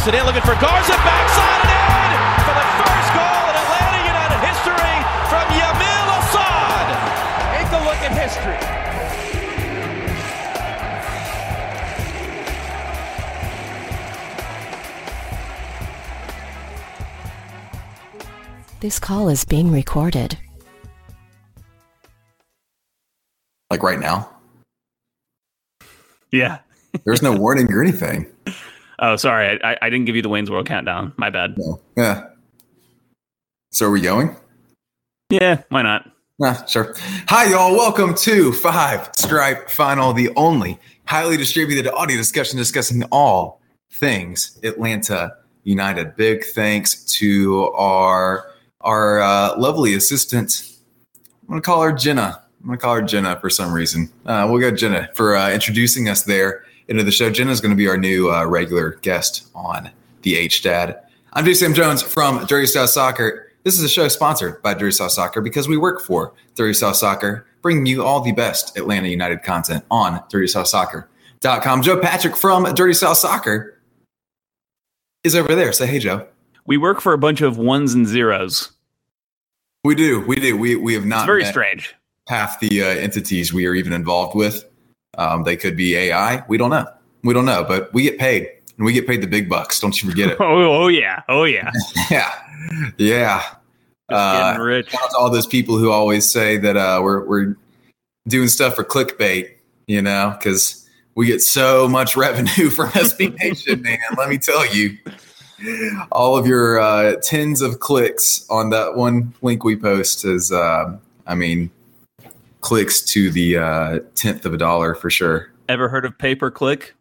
Lost it in, looking for Garza, backside and in for the first goal and a landing in Atlanta United history from Yamil Asad. Take a look at history. This call is being recorded. Like right now? Yeah. There's no warning or anything. Oh, sorry. I, I didn't give you the Wayne's World countdown. My bad. No. Yeah. So are we going? Yeah, why not? Ah, sure. Hi, y'all. Welcome to Five Stripe Final, the only highly distributed audio discussion discussing all things Atlanta United. Big thanks to our our uh, lovely assistant. I'm gonna call her Jenna. I'm gonna call her Jenna for some reason. Uh, we'll go Jenna for uh, introducing us there into the show. Jenna is going to be our new uh, regular guest on the H Dad. I'm J. Sam Jones from Dirty South Soccer. This is a show sponsored by Dirty South Soccer because we work for Dirty South Soccer, bringing you all the best Atlanta United content on DirtySouthSoccer.com. Joe Patrick from Dirty South Soccer is over there. Say hey, Joe. We work for a bunch of ones and zeros. We do. We do. We we have not It's very strange. half the uh, entities we are even involved with. Um, they could be AI. We don't know. We don't know, but we get paid and we get paid the big bucks. Don't you forget it. Oh, oh yeah. Oh yeah. yeah. Yeah. Uh, rich. to all those people who always say that uh, we're we're doing stuff for clickbait, you know, because we get so much revenue from SB Nation, man. Let me tell you, all of your uh, tens of clicks on that one link we post is, uh, I mean, clicks to the uh, tenth of a dollar for sure. Ever heard of pay per click?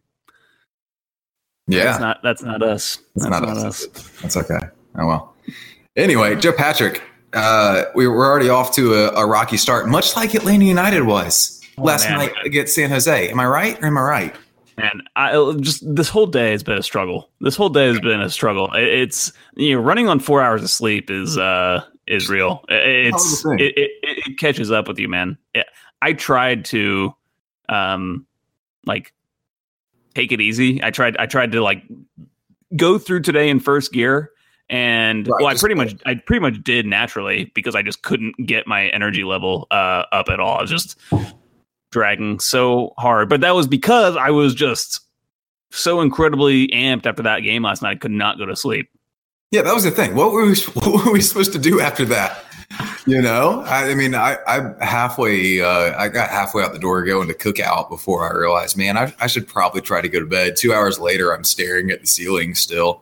Yeah, That's not that's not us. That's That's, not not, us. us. That's okay. Oh well. Anyway, Joe Patrick, uh, we were already off to a, a rocky start, much like Atlanta United was Oh, last man. night against San Jose. Am I right or am I right? Man, I just this whole day has been a struggle. This whole day has been a struggle. It- It's you know running on four hours of sleep is uh is real. It- It's Hell of a it, it, it catches up with you, man. I tried to um like take it easy. I tried I tried to like go through today in first gear and Right, well I pretty much I pretty much did naturally because I just couldn't get my energy level uh up at all. I was just dragging so hard. But that was because I was just so incredibly amped after that game last night. I could not go to sleep. Yeah, that was the thing. What were we, what were we supposed to do after that? You know, I, I mean, I, I halfway, uh, I got halfway out the door going to cook out before I realized, man, I, I should probably try to go to bed. Two hours later, I'm staring at the ceiling still.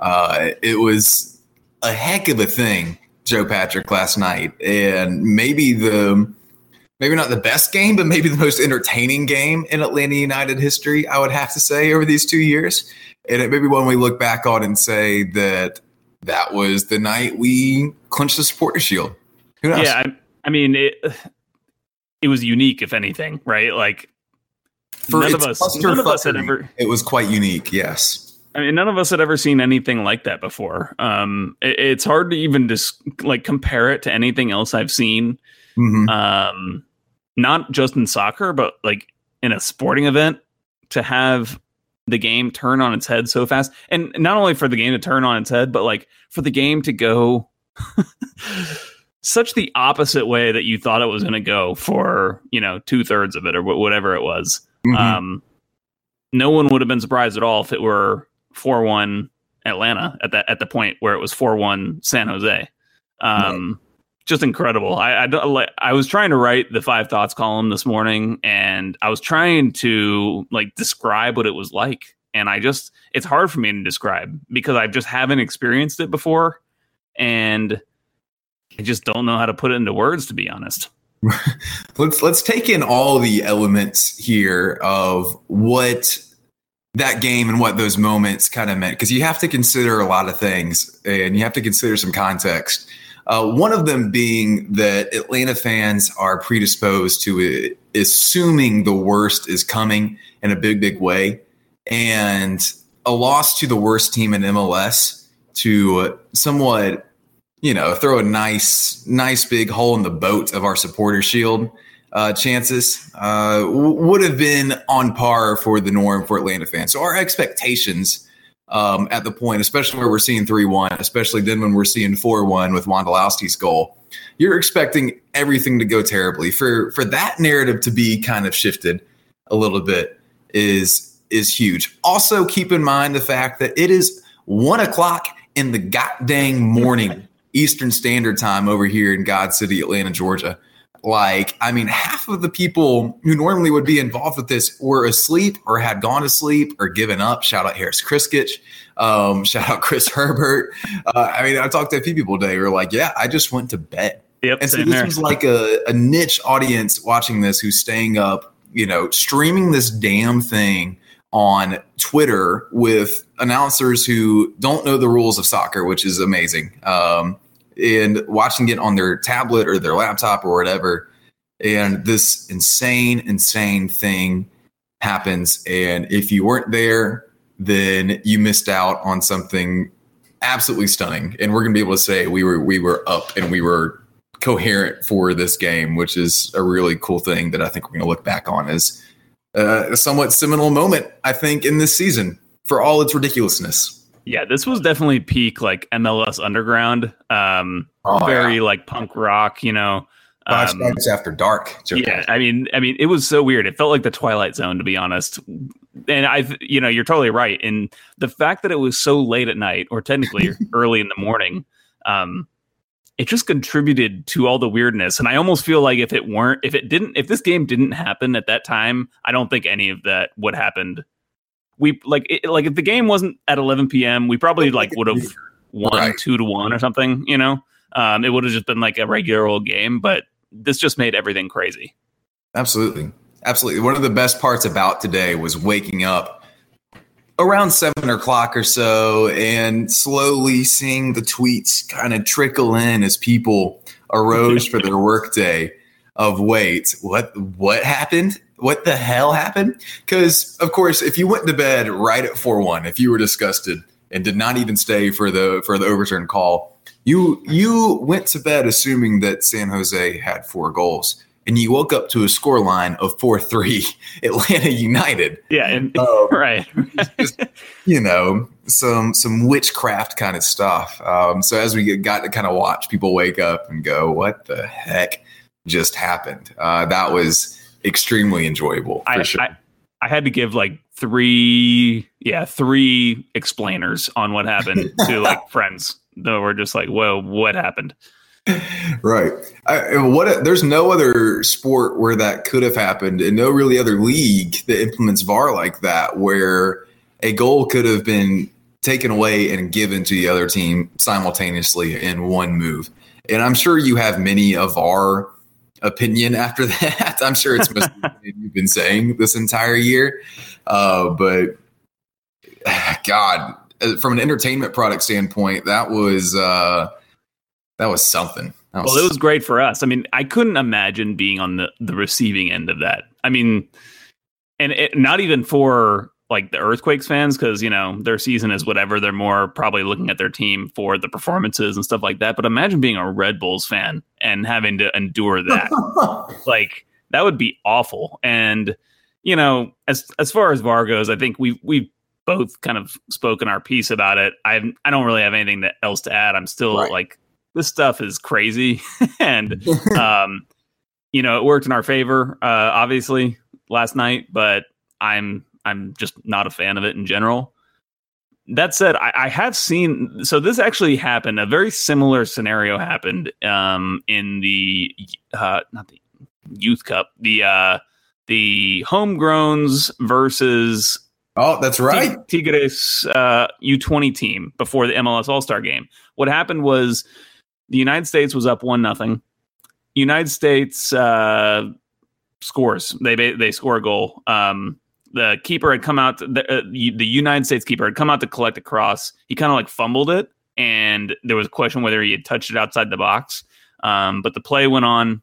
Uh, it was a heck of a thing, Joe Patrick, last night, and maybe the maybe not the best game, but maybe the most entertaining game in Atlanta United history. I would have to say over these two years, and it may be one we look back on and say that that was the night we clinched the supporter shield. Who knows? Yeah, I, I mean it. It was unique, if anything, right? Like For none of us, none of us had ever. It was quite unique. Yes. I mean, none of us had ever seen anything like that before. Um, it- it's hard to even just like compare it to anything else I've seen. Mhm. um not just in soccer but like in a sporting event to have the game turn on its head so fast. And not only for the game to turn on its head but like for the game to go such the opposite way that you thought it was going to go for you know two-thirds of it or whatever it was. Mhm. um no one would have been surprised at all if it were 4-1 atlanta at that at the point where it was 4-1 san jose. Um just incredible. I I, I was trying to write the five thoughts column this morning, and I was trying to like describe what it was like, and I just it's hard for me to describe because I just haven't experienced it before, and I just don't know how to put it into words. To be honest, let's let's take in all the elements here of what that game and what those moments kind of meant because you have to consider a lot of things and you have to consider some context. Uh, one of them being that Atlanta fans are predisposed to it, assuming the worst is coming in a big, big way, and a loss to the worst team in MLS to somewhat, you know, throw a nice, nice big hole in the boat of our supporter shield uh, chances uh, w- would have been on par for the norm for Atlanta fans. So our expectations um, at the point, especially where we're seeing 3 1, especially then when we're seeing 4 1 with Wondolowski's goal. You're expecting everything to go terribly. For for that narrative to be kind of shifted a little bit is is huge. Also, keep in mind the fact that it is one o'clock in the goddamn morning Eastern Standard Time over here in God City, Atlanta, Georgia like i mean half of the people who normally would be involved with this were asleep or had gone to sleep or given up. Shout out harris kriskich. Um, shout out chris herbert. Uh, i mean i talked to a few people today who were like yeah i just went to bed. Yep, and so this here. was like a, a niche audience watching this who's staying up you know streaming this damn thing on twitter with announcers who don't know the rules of soccer which is amazing. Um, and watching it on their tablet or their laptop or whatever. And this insane, insane thing happens. And if you weren't there, then you missed out on something absolutely stunning. And we're gonna be able to say we were we were up and we were coherent for this game, which is a really cool thing that I think we're gonna look back on as uh, a somewhat seminal moment, I think, in this season for all its ridiculousness. Yeah, this was definitely peak like MLS Underground. Um, Oh, very like punk rock, you know. Five Um, Stripes after dark. Yeah, I mean, I mean, it was so weird. It felt like the Twilight Zone, to be honest. And I, you know, you're totally right. And the fact that it was so late at night, or technically early in the morning, um, it just contributed to all the weirdness. And I almost feel like if it weren't, if it didn't, if this game didn't happen at that time, I don't think any of that would happened. We like, it, like if the game wasn't at 11 p.m., we probably like would have won Right. two to one or something. You know, um, it would have just been like a regular old game, but this just made everything crazy. Absolutely. Absolutely. One of the best parts about today was waking up around seven o'clock or so and slowly seeing the tweets kind of trickle in as people arose for their workday of wait, what what happened? What the hell happened? Because of course, if you went to bed right at four one, if you were disgusted and did not even stay for the for the overturn call, you you went to bed assuming that San Jose had four goals and you woke up to a score line of 4-3 Atlanta United. Yeah, and Um, right. just, you know, some some witchcraft kind of stuff. Um, so as we got to kind of watch people wake up and go, "What the heck just happened?" Uh, that was extremely enjoyable for I, sure. I I had to give like three, yeah, three explainers on what happened to like friends that were just like, "Whoa, what happened?" right. I, what? There's no other sport where that could have happened, and no really other league that implements VAR like that, where a goal could have been taken away and given to the other team simultaneously in one move. And I'm sure you have many of our opinion after that. I'm sure it's mostly you've been saying this entire year. Uh, but God, uh, from an entertainment product standpoint, that was uh, that was something. That Well, it was great for us. I mean, I couldn't imagine being on the the receiving end of that. I mean, and it, not even for like the Earthquakes fans because you know their season is whatever. They're more probably looking at their team for the performances and stuff like that. But imagine being a Red Bulls fan and having to endure that. like that would be awful. And you know, as as far as VAR goes, I think we we both kind of spoken our piece about it. I I don't really have anything that else to add. I'm still Right. like this stuff is crazy, and um, you know, it worked in our favor, uh, obviously last night, but I'm I'm just not a fan of it in general. That said, I, I have seen so this actually happened. A very similar scenario happened um, in the uh, not the youth cup, the uh, the homegrowns versus oh, that's right. Ti- Tigres uh, U20 team before the MLS All Star game. What happened was the United States was up one nothing. United States uh, scores. They they score a goal. Um, the keeper had come out. The, uh, the United States keeper had come out to collect a cross. He kind of like fumbled it, and there was a question whether he had touched it outside the box. Um, but the play went on.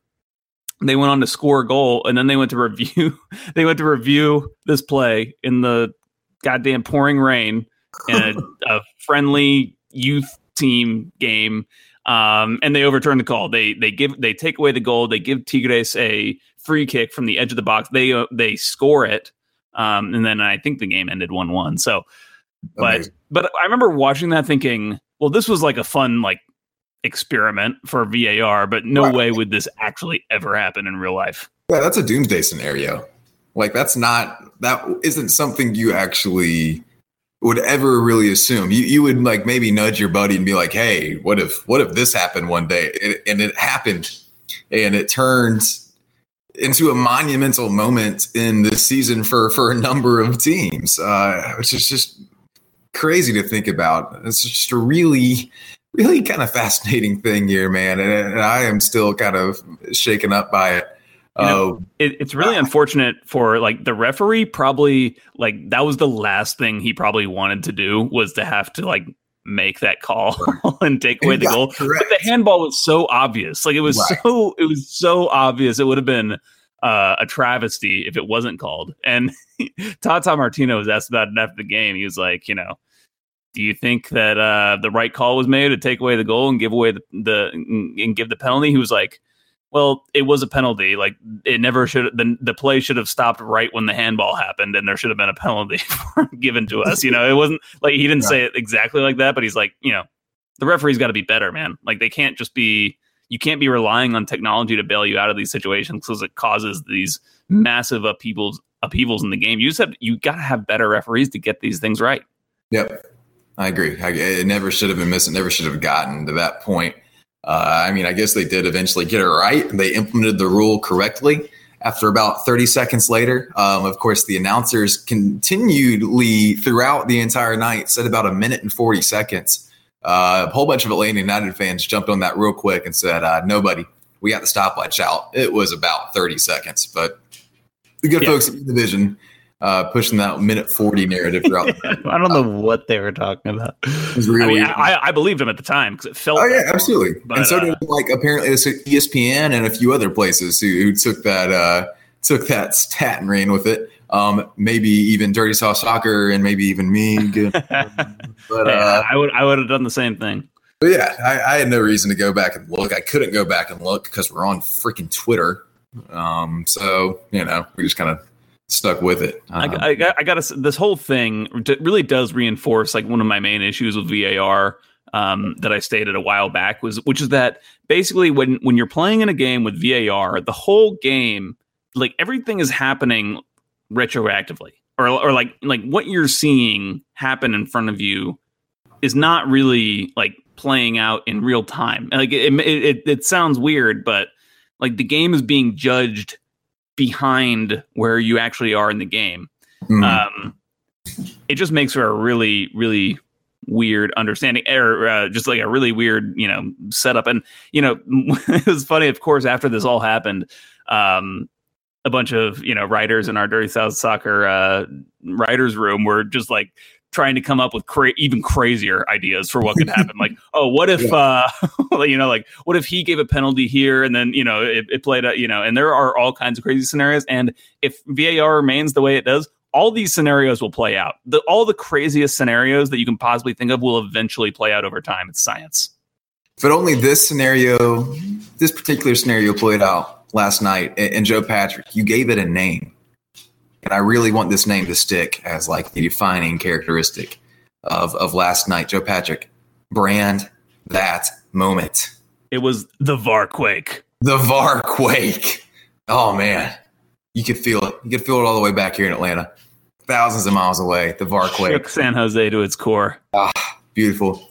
They went on to score a goal, and then they went to review. they went to review this play in the goddamn pouring rain in a, a friendly youth team game um, and they overturn the call. They they give they take away the goal. They give Tigres a free kick from the edge of the box. They uh, they score it, um, and then I think the game ended one one. So But Amazing. but I remember watching that thinking, well, this was like a fun like experiment for VAR, but no Right. way would this actually ever happen in real life. Yeah, that's a doomsday scenario. Like that's not that isn't something you actually would ever really assume. You you would like maybe nudge your buddy and be like, "Hey, what if what if this happened one day?" And, and it happened, and it turned into a monumental moment in this season for for a number of teams, uh, which is just crazy to think about. It's just a really really kind of fascinating thing here, man, and, and I am still kind of shaken up by it. You know, Uh, It, it's really unfortunate for like the referee. Probably like that was the last thing he probably wanted to do was to have to like make that call and take away the goal. correct. But the handball was so obvious. Like it was Right. so it was so obvious. It would have been uh, a travesty if it wasn't called. And Tata Martino was asked about it after the game. He was like, you know, do you think that uh, the right call was made to take away the goal and give away the, the and give the penalty? He was like, well, it was a penalty. Like it never should. The the play should have stopped right when the handball happened, and there should have been a penalty given to us. You know, it wasn't like he didn't say it exactly like that, but he's like, you know, the referee's got to be better, man. Like they can't just be. You can't be relying on technology to bail you out of these situations because it causes these massive upheavals upheavals in the game. You just have you got to have better referees to get these things right. Yep, I agree. I, it never should have been missed. It never should have gotten to that point. Uh, I mean, I guess they did eventually get it right. They implemented the rule correctly. After about 30 seconds later, um, of course, the announcers continually throughout the entire night said about a minute and 40 seconds. Uh, a whole bunch of Atlanta United fans jumped on that real quick and said, uh, "Nobody, we got the stopwatch out." It was about 30 seconds, but the good Yeah. folks in the division uh, pushing that minute 40 narrative throughout. the I don't know what they were talking about. It was I really mean, I, I believed him at the time because it felt. Oh yeah, wrong. absolutely. But, and so uh, did like apparently it's ESPN and a few other places who, who took that uh, took that stat and ran with it. Um, maybe even Dirty South Soccer and maybe even me. But, Yeah, uh, I would I would have done the same thing. but yeah, I, I had no reason to go back and look. I couldn't go back and look because we're on freaking Twitter. Um, so you know, we just kind of stuck with it. I, Um, I, got- I got. This whole thing really does reinforce like one of my main issues with VAR um, that I stated a while back was, which is that basically when when you're playing in a game with VAR, the whole game, like everything is happening retroactively, or or like like what you're seeing happen in front of you is not really like playing out in real time. Like it, it, it, it sounds weird, but like the game is being judged behind where you actually are in the game. mm, Um, it just makes for a really, really weird understanding, or uh, just like a really weird, you know, setup. And you know, it was funny, of course, after this all happened. Um, a bunch of you know writers in our Dirty South Soccer uh, writers room were just like trying to come up with cra- even crazier ideas for what could happen. like, oh, what if uh, you know, like what if he gave a penalty here and then you know it, it played out, you know, and there are all kinds of crazy scenarios. And if VAR remains the way it does, all these scenarios will play out. The all the craziest scenarios that you can possibly think of will eventually play out over time. It's science. But only this scenario, this particular scenario played out last night. And, and Joe Patrick, you gave it a name. And I really want this name to stick as like the defining characteristic of, of last night. Joe Patrick, brand that moment. It was the VAR quake. The VAR quake. Oh man. You could feel it. You could feel it all the way back here in Atlanta. Thousands of miles away. The VAR quake. Shook San Jose to its core. Ah, Beautiful.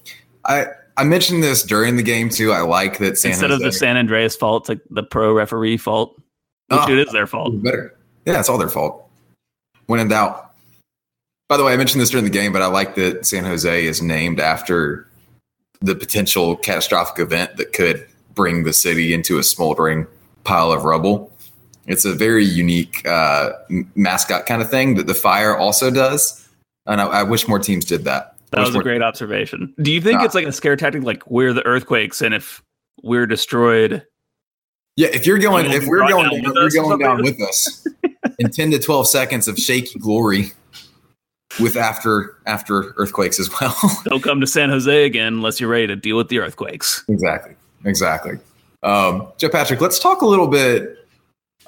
I I mentioned this during the game too. I like that San Instead of the San Andreas fault, it's like the pro referee fault, which Oh. it is their fault. better. Yeah, it's all their fault. When in doubt. By the way, I mentioned this during the game, but I like that San Jose is named after the potential catastrophic event that could bring the city into a smoldering pile of rubble. It's a very unique uh, mascot kind of thing that the fire also does. And I, I wish more teams did that. That was a more- great observation. Do you think it's like a scare tactic, like we're the earthquakes, and if we're destroyed, Yeah, if you're going, if we're going, down down, with you're going down with us in ten to twelve seconds of shaky glory, with after after earthquakes as well. don't come to San Jose again unless you're ready to deal with the earthquakes? exactly, exactly. Um, Joe Patrick, let's talk a little bit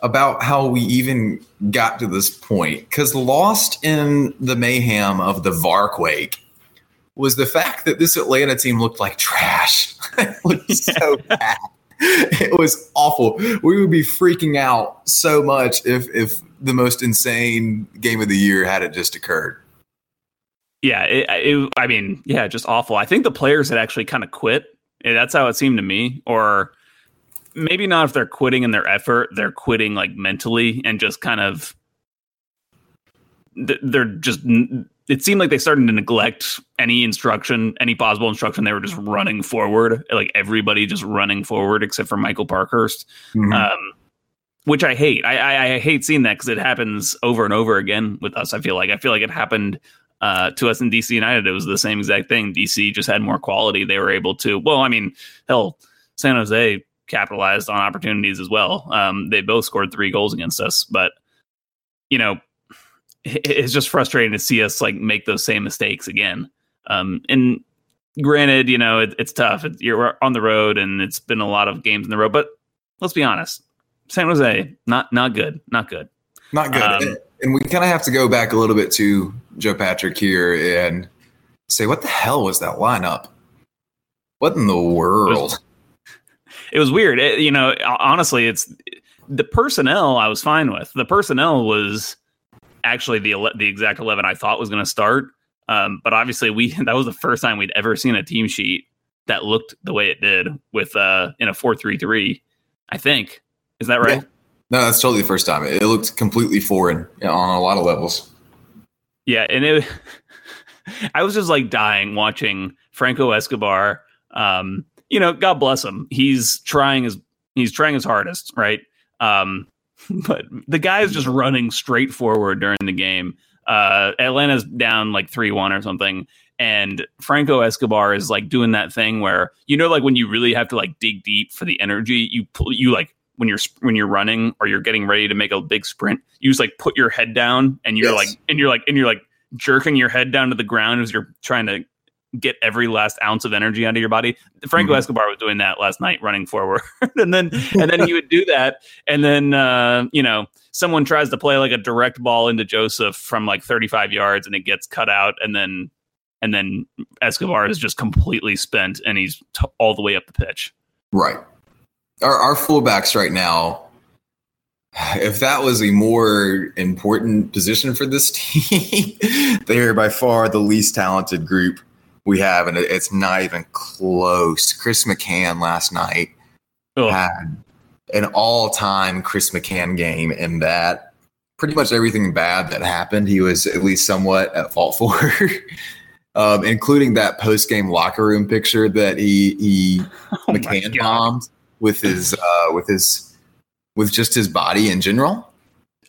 about how we even got to this point because lost in the mayhem of the Varquake was the fact that this Atlanta team looked like trash. it looked so bad. It was awful. We would be freaking out so much if if the most insane game of the year had it just occurred. Yeah, it, it, I mean, yeah, just awful. I think the players had actually kind of quit. That's how it seemed to me. Or maybe not if they're quitting in their effort, they're quitting like mentally and just kind of they're just it seemed like they started to neglect any instruction, any possible instruction. They were just running forward, like everybody just running forward except for Michael Parkhurst, mm-hmm. um, which I hate. I, I, I hate seeing that because it happens over and over again with us. I feel like I feel like it happened uh, to us in DC United. It was the same exact thing. DC just had more quality. They were able to. Well, I mean, hell, San Jose capitalized on opportunities as well. Um, they both scored three goals against us, but you know it's just frustrating to see us like make those same mistakes again. Um, and granted, you know, it, it's tough. It, you're on the road and it's been a lot of games in the road, but let's be honest. San Jose, not, not good, not good. Not good. Um, and, and we kind of have to go back a little bit to Joe Patrick here and say, what the hell was that lineup? What in the world? It was, it was weird. You know, honestly, it's the personnel I was fine with. The personnel was actually the the exact eleven I thought was going to start. Um, but obviously, we that was the first time we'd ever seen a team sheet that looked the way it did with uh, in a four three three. I think is that right? Yeah. No, that's totally the first time. It, looked completely foreign on a lot of levels. Yeah, and it. I was just like dying watching Franco Escobar. Um, you know, God bless him. He's trying his he's trying his hardest, right? Um, but the guy is just running straight forward during the game. Uh, Atlanta's down like three one or something, and Franco Escobar is like doing that thing where you know, like when you really have to like dig deep for the energy, you pull, you like when you're when you're running or you're getting ready to make a big sprint, you just like put your head down and you're yes. like and you're like and you're like jerking your head down to the ground as you're trying to get every last ounce of energy out of your body. Franco mm-hmm. Escobar was doing that last night, running forward, and then and then he would do that, and then uh, you know someone tries to play like a direct ball into Josef from like 35 yards, and it gets cut out, and then and then Escobar is just completely spent, and he's t- all the way up the pitch. Right. Our our fullbacks right now. If that was a more important position for this team, they're by far the least talented group we have, and it's not even close. Chris McCann last night Ugh. had an all-time Chris McCann game in that pretty much everything bad that happened, he was at least somewhat at fault for. um, including that post-game locker room picture that he he oh McCann bombed with his uh, with his with just his body in general.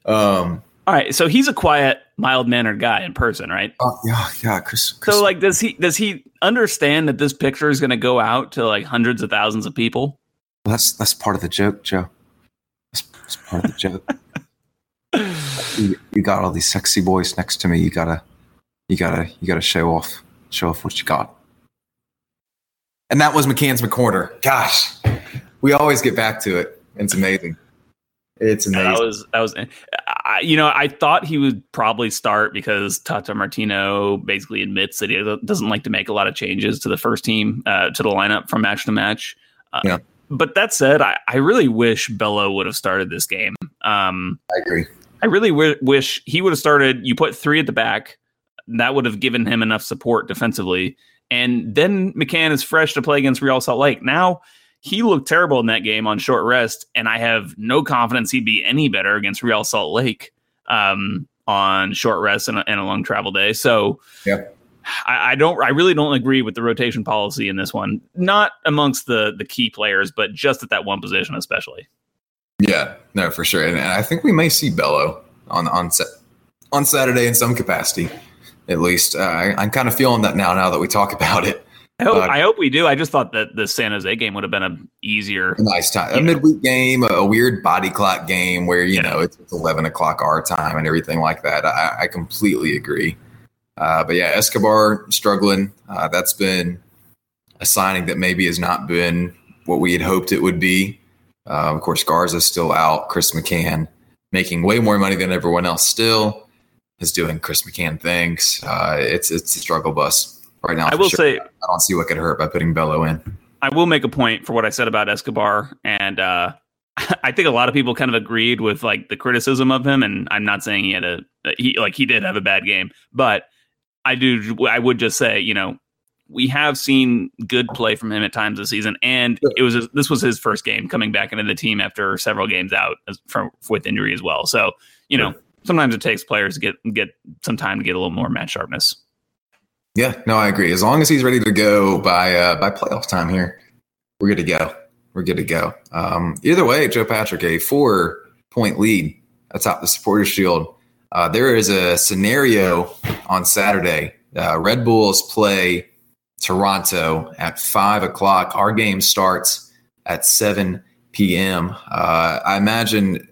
Um, all right, so he's a quiet, mild mannered guy in person, right? Oh yeah, yeah. Chris, Chris, So like, does he does he understand that this picture is going to go out to like hundreds of thousands of people? Well, that's that's part of the joke, Joe. That's, that's part of the joke. you, you, got all these sexy boys next to me. You gotta, you gotta, you gotta show off, show off what you got. And that was McCann's McCorner. Gosh, we always get back to it. It's amazing. It's amazing. That was that was I, you know, I thought he would probably start because Tata Martino basically admits that he doesn't like to make a lot of changes to the first team, uh, to the lineup from match to match. Uh, yeah. But that said, I, I really wish Bello would have started this game. Um, I agree. I really w- wish he would have started. You put three at the back. That would have given him enough support defensively. And then McCann is fresh to play against Real Salt Lake. Now he looked terrible in that game on short rest, and I have no confidence he'd be any better against Real Salt Lake um, on short rest and a, and a, long travel day. So, yeah. I, I, don't. I really don't agree with the rotation policy in this one. Not amongst the the key players, but just at that one position, especially. Yeah, no, for sure. And, I think we may see Bello on on set on Saturday in some capacity, at least. Uh, I, I'm kind of feeling that now. Now that we talk about it. I hope, uh, I hope we do. I just thought that the San Jose game would have been a easier, a nice time, a know. midweek game, a weird body clock game where you yeah. know it's, it's, eleven o'clock our time and everything like that. I, I completely agree. Uh, but yeah, Escobar struggling. Uh, that's been a signing that maybe has not been what we had hoped it would be. Uh, of course, Garza's still out. Chris McCann making way more money than everyone else still is doing Chris McCann things. Uh, it's it's a struggle bus right now. I will sure. say I don't see what could hurt by putting Bello in. I will make a point for what I said about Escobar, and uh, I think a lot of people kind of agreed with like the criticism of him. And I'm not saying he had a he like he did have a bad game, but I do I would just say you know we have seen good play from him at times this season, and it was this was his first game coming back into the team after several games out as, from with injury as well. So you know sometimes it takes players to get get some time to get a little more match sharpness. Yeah, no, I agree. As long as he's ready to go by uh, by playoff time here, we're good to go. We're good to go. Um, either way, Joe Patrick, a four point lead atop the Supporters Shield. Uh, there is a scenario on Saturday. Uh, Red Bulls play Toronto at five o'clock. Our game starts at seven p.m. Uh, I imagine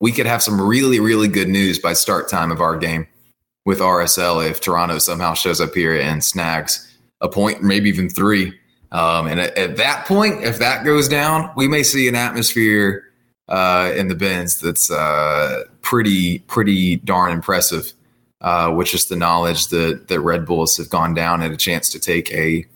we could have some really, really good news by start time of our game with RSL if Toronto somehow shows up here and snags a point, maybe even three. Um, and at, at, that point, if that goes down, we may see an atmosphere uh, in the bins that's uh, pretty, pretty darn impressive. Uh, with just the knowledge that that Red Bulls have gone down and a chance to take a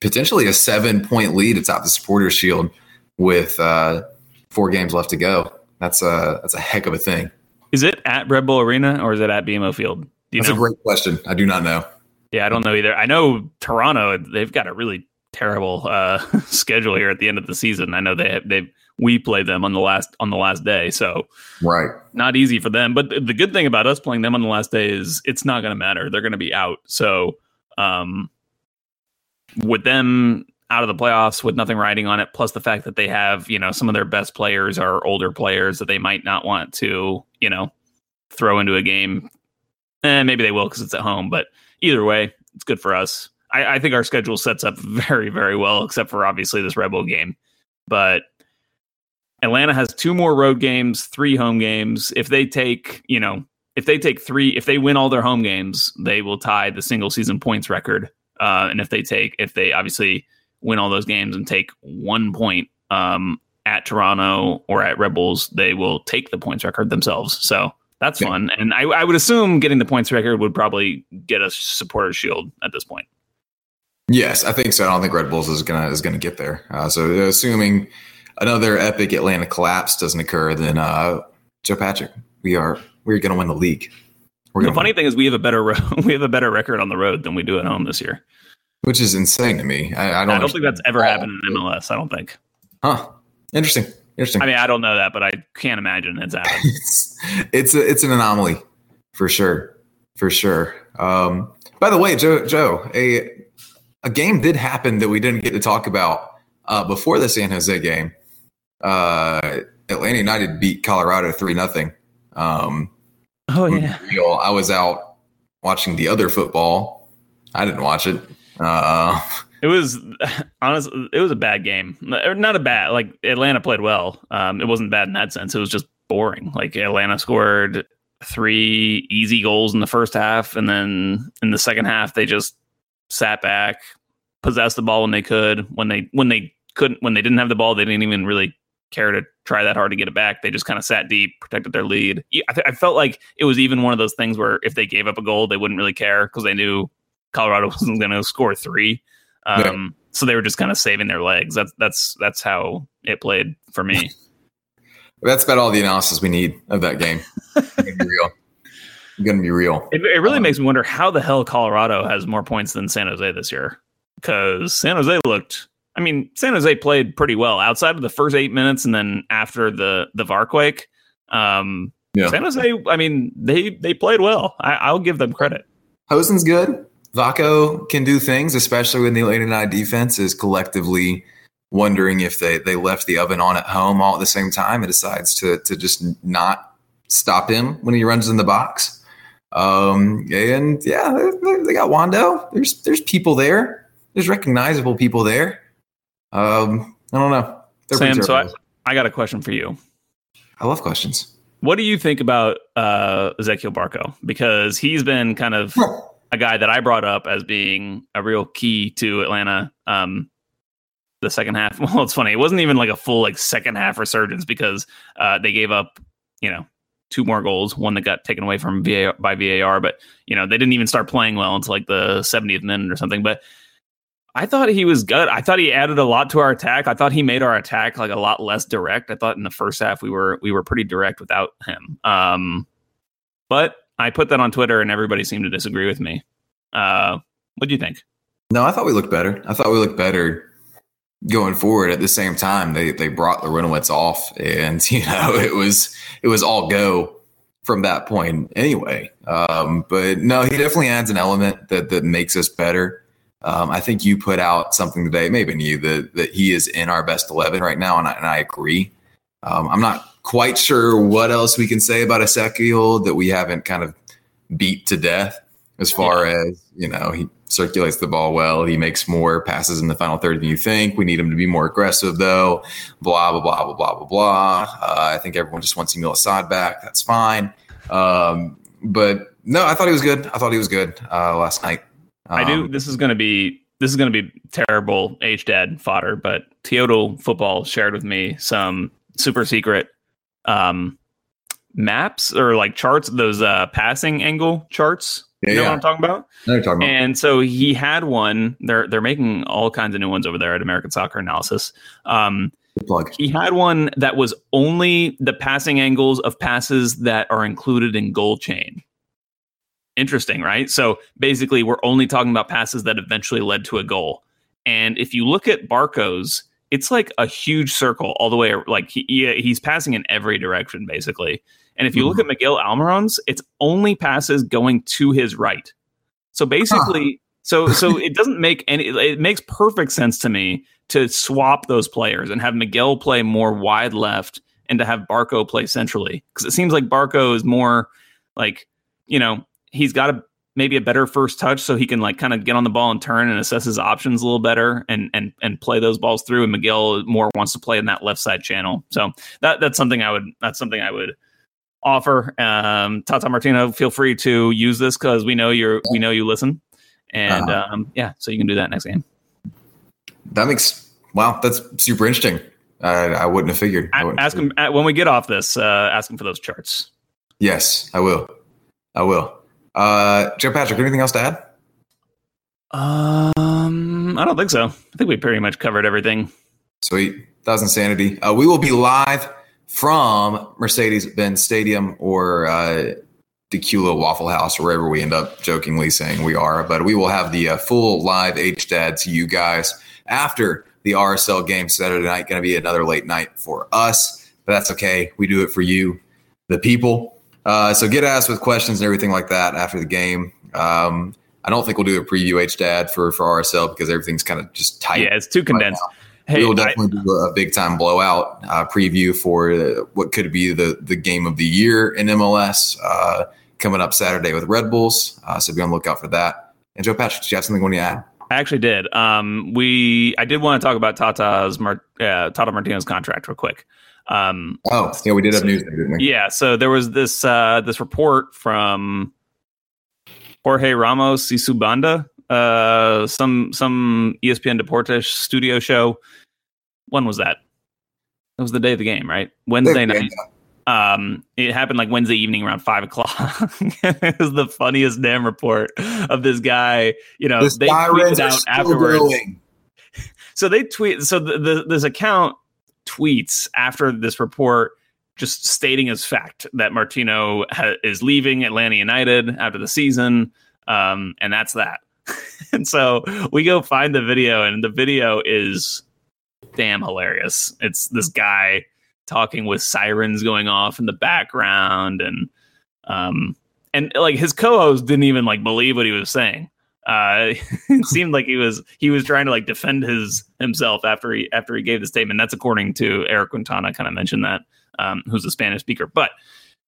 potentially a seven point lead atop the Supporters Shield with uh, four games left to go. That's a that's a heck of a thing. Is it at Red Bull Arena or is it at BMO Field? You That's know? a great question. I do not know. Yeah, I don't know either. I know Toronto. They've got a really terrible uh, schedule here at the end of the season. I know they they we play them on the last on the last day, so right, not easy for them. But the good thing about us playing them on the last day is it's not going to matter. They're going to be out. So, um, with them out of the playoffs with nothing riding on it, plus the fact that they have, you know, some of their best players are older players that they might not want to, you know, throw into a game. Eh, maybe they will because it's at home, but either way, it's good for us. I, I, think our schedule sets up very, very well, except for obviously this Red Bull game. But Atlanta has two more road games, three home games. If they take, you know, if they take three, if they win all their home games, they will tie the single season points record. Uh, and if they take, if they obviously win all those games and take one point um, at Toronto or at Red Bulls, they will take the points record themselves. So that's yeah. fun. And I, I, would assume getting the points record would probably get a supporter shield at this point. Yes, I think so. I don't think Red Bulls is gonna is gonna get there. Uh, so assuming another epic Atlanta collapse doesn't occur, then uh, Joe Patrick, we are we're gonna win the league. the funny win. thing is, we have a better we have a better record on the road than we do at home this year which is insane to me. I, I don't. I don't think that's ever happened in MLS. I don't think. Huh. Interesting. Interesting. I mean, I don't know that, but I can't imagine it's happened. it's it's, a, it's an anomaly for sure, for sure. Um, by the way, Joe, Joe, a a game did happen that we didn't get to talk about uh, before the San Jose game. Uh, Atlanta United beat Colorado three nothing. Um, oh yeah, I was out watching the other football. I didn't watch it. Uh, it was honestly, it was a bad game. Not a bad like Atlanta played well. Um, it wasn't bad in that sense. It was just boring. Like Atlanta scored three easy goals in the first half, and then in the second half they just sat back, possessed the ball when they could. When they when they couldn't when they didn't have the ball, they didn't even really care to try that hard to get it back. They just kind of sat deep, protected their lead. I, th- I felt like it was even one of those things where if they gave up a goal, they wouldn't really care because they knew Colorado wasn't going to score three. Um, yeah. So they were just kind of saving their legs. That's that's that's how it played for me. that's about all the analysis we need of that game. gonna be real. gonna be real. It, it really um, makes me wonder how the hell Colorado has more points than San Jose this year. Because San Jose looked. I mean, San Jose played pretty well outside of the first eight minutes, and then after the the Varquake. Um, yeah. San Jose. I mean, they they played well. I, I'll give them credit. Hoesen's good. Vako can do things, especially when the Atlanta United defense is collectively wondering if they, they left the oven on at home all at the same time and decides to, to just not stop him when he runs in the box. Um, and yeah, they, they got Wando. There's there's people there. There's recognizable people there. Um, I don't know. They're Sam, so I, I got a question for you. I love questions. What do you think about uh, Ezequiel Barco? Because he's been kind of a guy that I brought up as being a real key to Atlanta um, the second half. Well, it's funny. It wasn't even like a full like second half resurgence because uh, they gave up, you know, two more goals, one that got taken away from VAR by VAR, but you know, they didn't even start playing well until like the 70th minute or something. But I thought he was good. I thought he added a lot to our attack. I thought he made our attack like a lot less direct. I thought in the first half we were we were pretty direct without him. Um, but I put that on Twitter and everybody seemed to disagree with me. Uh, what do you think? No, I thought we looked better. I thought we looked better going forward. At the same time, they they brought Larentowicz off, and you know it was it was all go from that point anyway. Um, but no, he definitely adds an element that that makes us better. Um, I think you put out something today, maybe you, that that he is in our best eleven right now, and I, and I agree. Um, I'm not quite sure what else we can say about Ezequiel that we haven't kind of beat to death as far yeah. as you know he circulates the ball well. He makes more passes in the final third than you think. We need him to be more aggressive though. Blah blah blah blah blah blah blah. Uh, i think everyone just wants Yamil Asad back. That's fine. Um, but no i thought he was good. I thought he was good uh, last night. Um, i do. This is going to be this is going to be terrible h dad fodder but Teodo football shared with me some super secret um, maps or like charts, those uh, passing angle charts. Yeah, you know yeah. what I'm talking about? talking about? And so he had one. They're they're making all kinds of new ones over there at American Soccer Analysis. Um, plug. He had one that was only the passing angles of passes that are included in goal chain. Interesting, right? So basically, we're only talking about passes that eventually led to a goal. And if you look at Barco's, it's like a huge circle all the way. Like he, he's passing in every direction, basically. And if you mm-hmm. look at Miguel Almiron's, it's only passes going to his right. So basically, huh. so so it doesn't make any. It makes perfect sense to me to swap those players and have Miguel play more wide left and to have Barco play centrally because it seems like Barco is more like you know he's got a maybe a better first touch so he can like kind of get on the ball and turn and assess his options a little better and and and play those balls through and Miguel more wants to play in that left side channel. So that that's something I would that's something I would offer. Um, Tata Martino, feel free to use this because we know you're we know you listen, and uh-huh. um, yeah, so you can do that next game. That makes wow, that's super interesting. I, I wouldn't have figured. I, Wouldn't ask him when we get off this. Uh, ask him for those charts. Yes, I will. I will. Uh, Joe Patrick, anything else to add? Um, I don't think so. I think we pretty much covered everything. Sweet. That was insanity. Uh, we will be live from Mercedes Benz Stadium or uh, Decula Waffle House, or wherever we end up jokingly saying we are. But we will have the uh, full live HDAD to you guys after the RSL game Saturday night. Going to be another late night for us, but that's okay. We do it for you, the people. Uh, so get asked with questions and everything like that after the game. Um, I don't think we'll do a preview HDAD for for RSL because everything's kind of just tight. Yeah, it's too condensed. Right Hey, we will definitely I, do a big time blowout uh, preview for uh, what could be the the game of the year in MLS uh, coming up Saturday with Red Bulls. Uh, so be on the lookout for that. And Joe Patrick, do you have something you want to add? I actually did. Um, we I did want to talk about Tata's Mar- uh, Tata Martino's contract real quick. Um, oh, yeah, we did have news, didn't we? Yeah, so there was this uh, this report from Jorge Ramos y su banda, uh, some some ESPN Deportes studio show. When was that? It was the day of the game, right? Wednesday night. Um, it happened like Wednesday evening around five o'clock. it was the funniest damn report of this guy. You know, this they tweeted out afterwards. So they tweet. So the, the, this account tweets after this report, just stating as fact that Martino ha- is leaving Atlanta United after the season, um, and that's that. and so we go find the video, and the video is damn hilarious. It's this guy talking with sirens going off in the background, and um, and like his co-host didn't even like believe what he was saying. Uh, it seemed like he was he was trying to like defend his himself after he after he gave the statement. That's according to Eric Quintana. Kind of mentioned that, um, who's a Spanish speaker, but.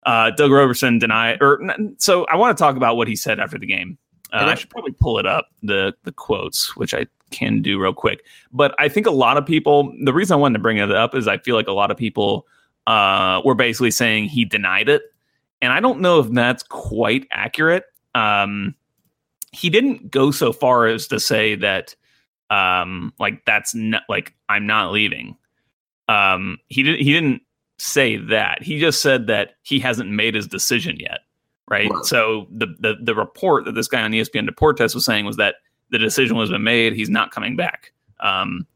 Uh, Doug Roberson denied, or so I want to talk about what he said after the game. Uh, I should probably pull it up the the quotes, which I can do real quick. But I think a lot of people. The reason I wanted to bring it up is I feel like a lot of people uh, were basically saying he denied it, and I don't know if that's quite accurate. Um, he didn't go so far as to say that Um, like that's not like I'm not leaving. Um, he didn't. He didn't say that. He just said that he hasn't made his decision yet. Right. Right. So the, the the report that this guy on ESPN Deportes was saying was that the decision was been made. He's not coming back. Um,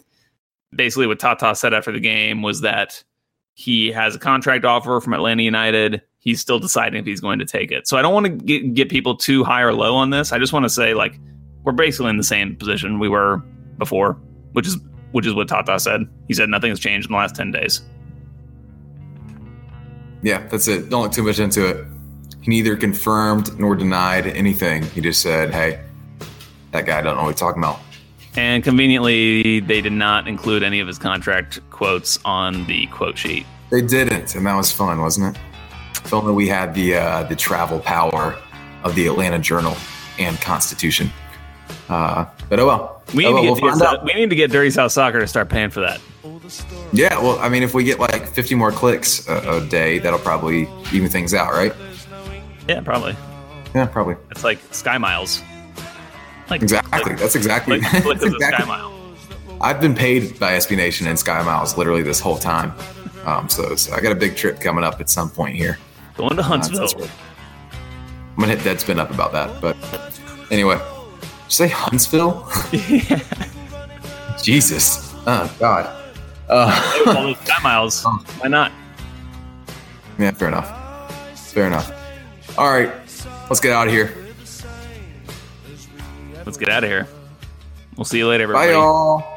basically, what Tata said after the game was that he has a contract offer from Atlanta United. He's still deciding if he's going to take it. So I don't want to get, get people too high or low on this. I just want to say like we're basically in the same position we were before, which is which is what Tata said. He said nothing has changed in the last ten days. Yeah, that's it. Don't look too much into it. He neither confirmed nor denied anything. He just said, "Hey, that guy don't know what he's talking about." And conveniently, they did not include any of his contract quotes on the quote sheet. They didn't, and that was fun, wasn't it? If only we had the uh, the travel power of the Atlanta Journal and Constitution. Uh, but oh well. We Oh need, well, to we'll find out. we need to get Dirty South Soccer to start paying for that. Yeah, well, I mean, if we get like 50 more clicks a, a day, that'll probably even things out, right? Yeah, probably. Yeah, probably. It's like Sky Miles. Like Exactly. That's exactly. Like, like as Sky exactly. Mile. I've been paid by SB Nation and Sky Miles literally this whole time. Um, so, so I got a big trip coming up at some point here. Going to Uh, Huntsville. that's- I'm gonna hit Deadspin up about that. But anyway, did you say Huntsville? Jesus. Oh God. Uh, All those Sky Miles. Why not? yeah, fair enough. Fair enough. All right, let's get out of here. Let's get out of here. We'll see you later, Bye, everybody. y'all.